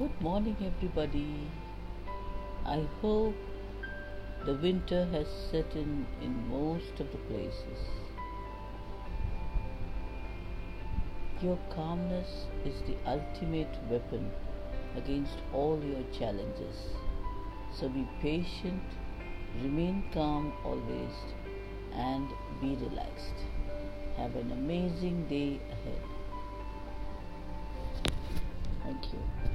Good morning, everybody. I hope the winter has set in in most of the places. Your calmness is the ultimate weapon against all your challenges. So be patient, remain calm always, and be relaxed. Have an amazing day ahead. Thank you.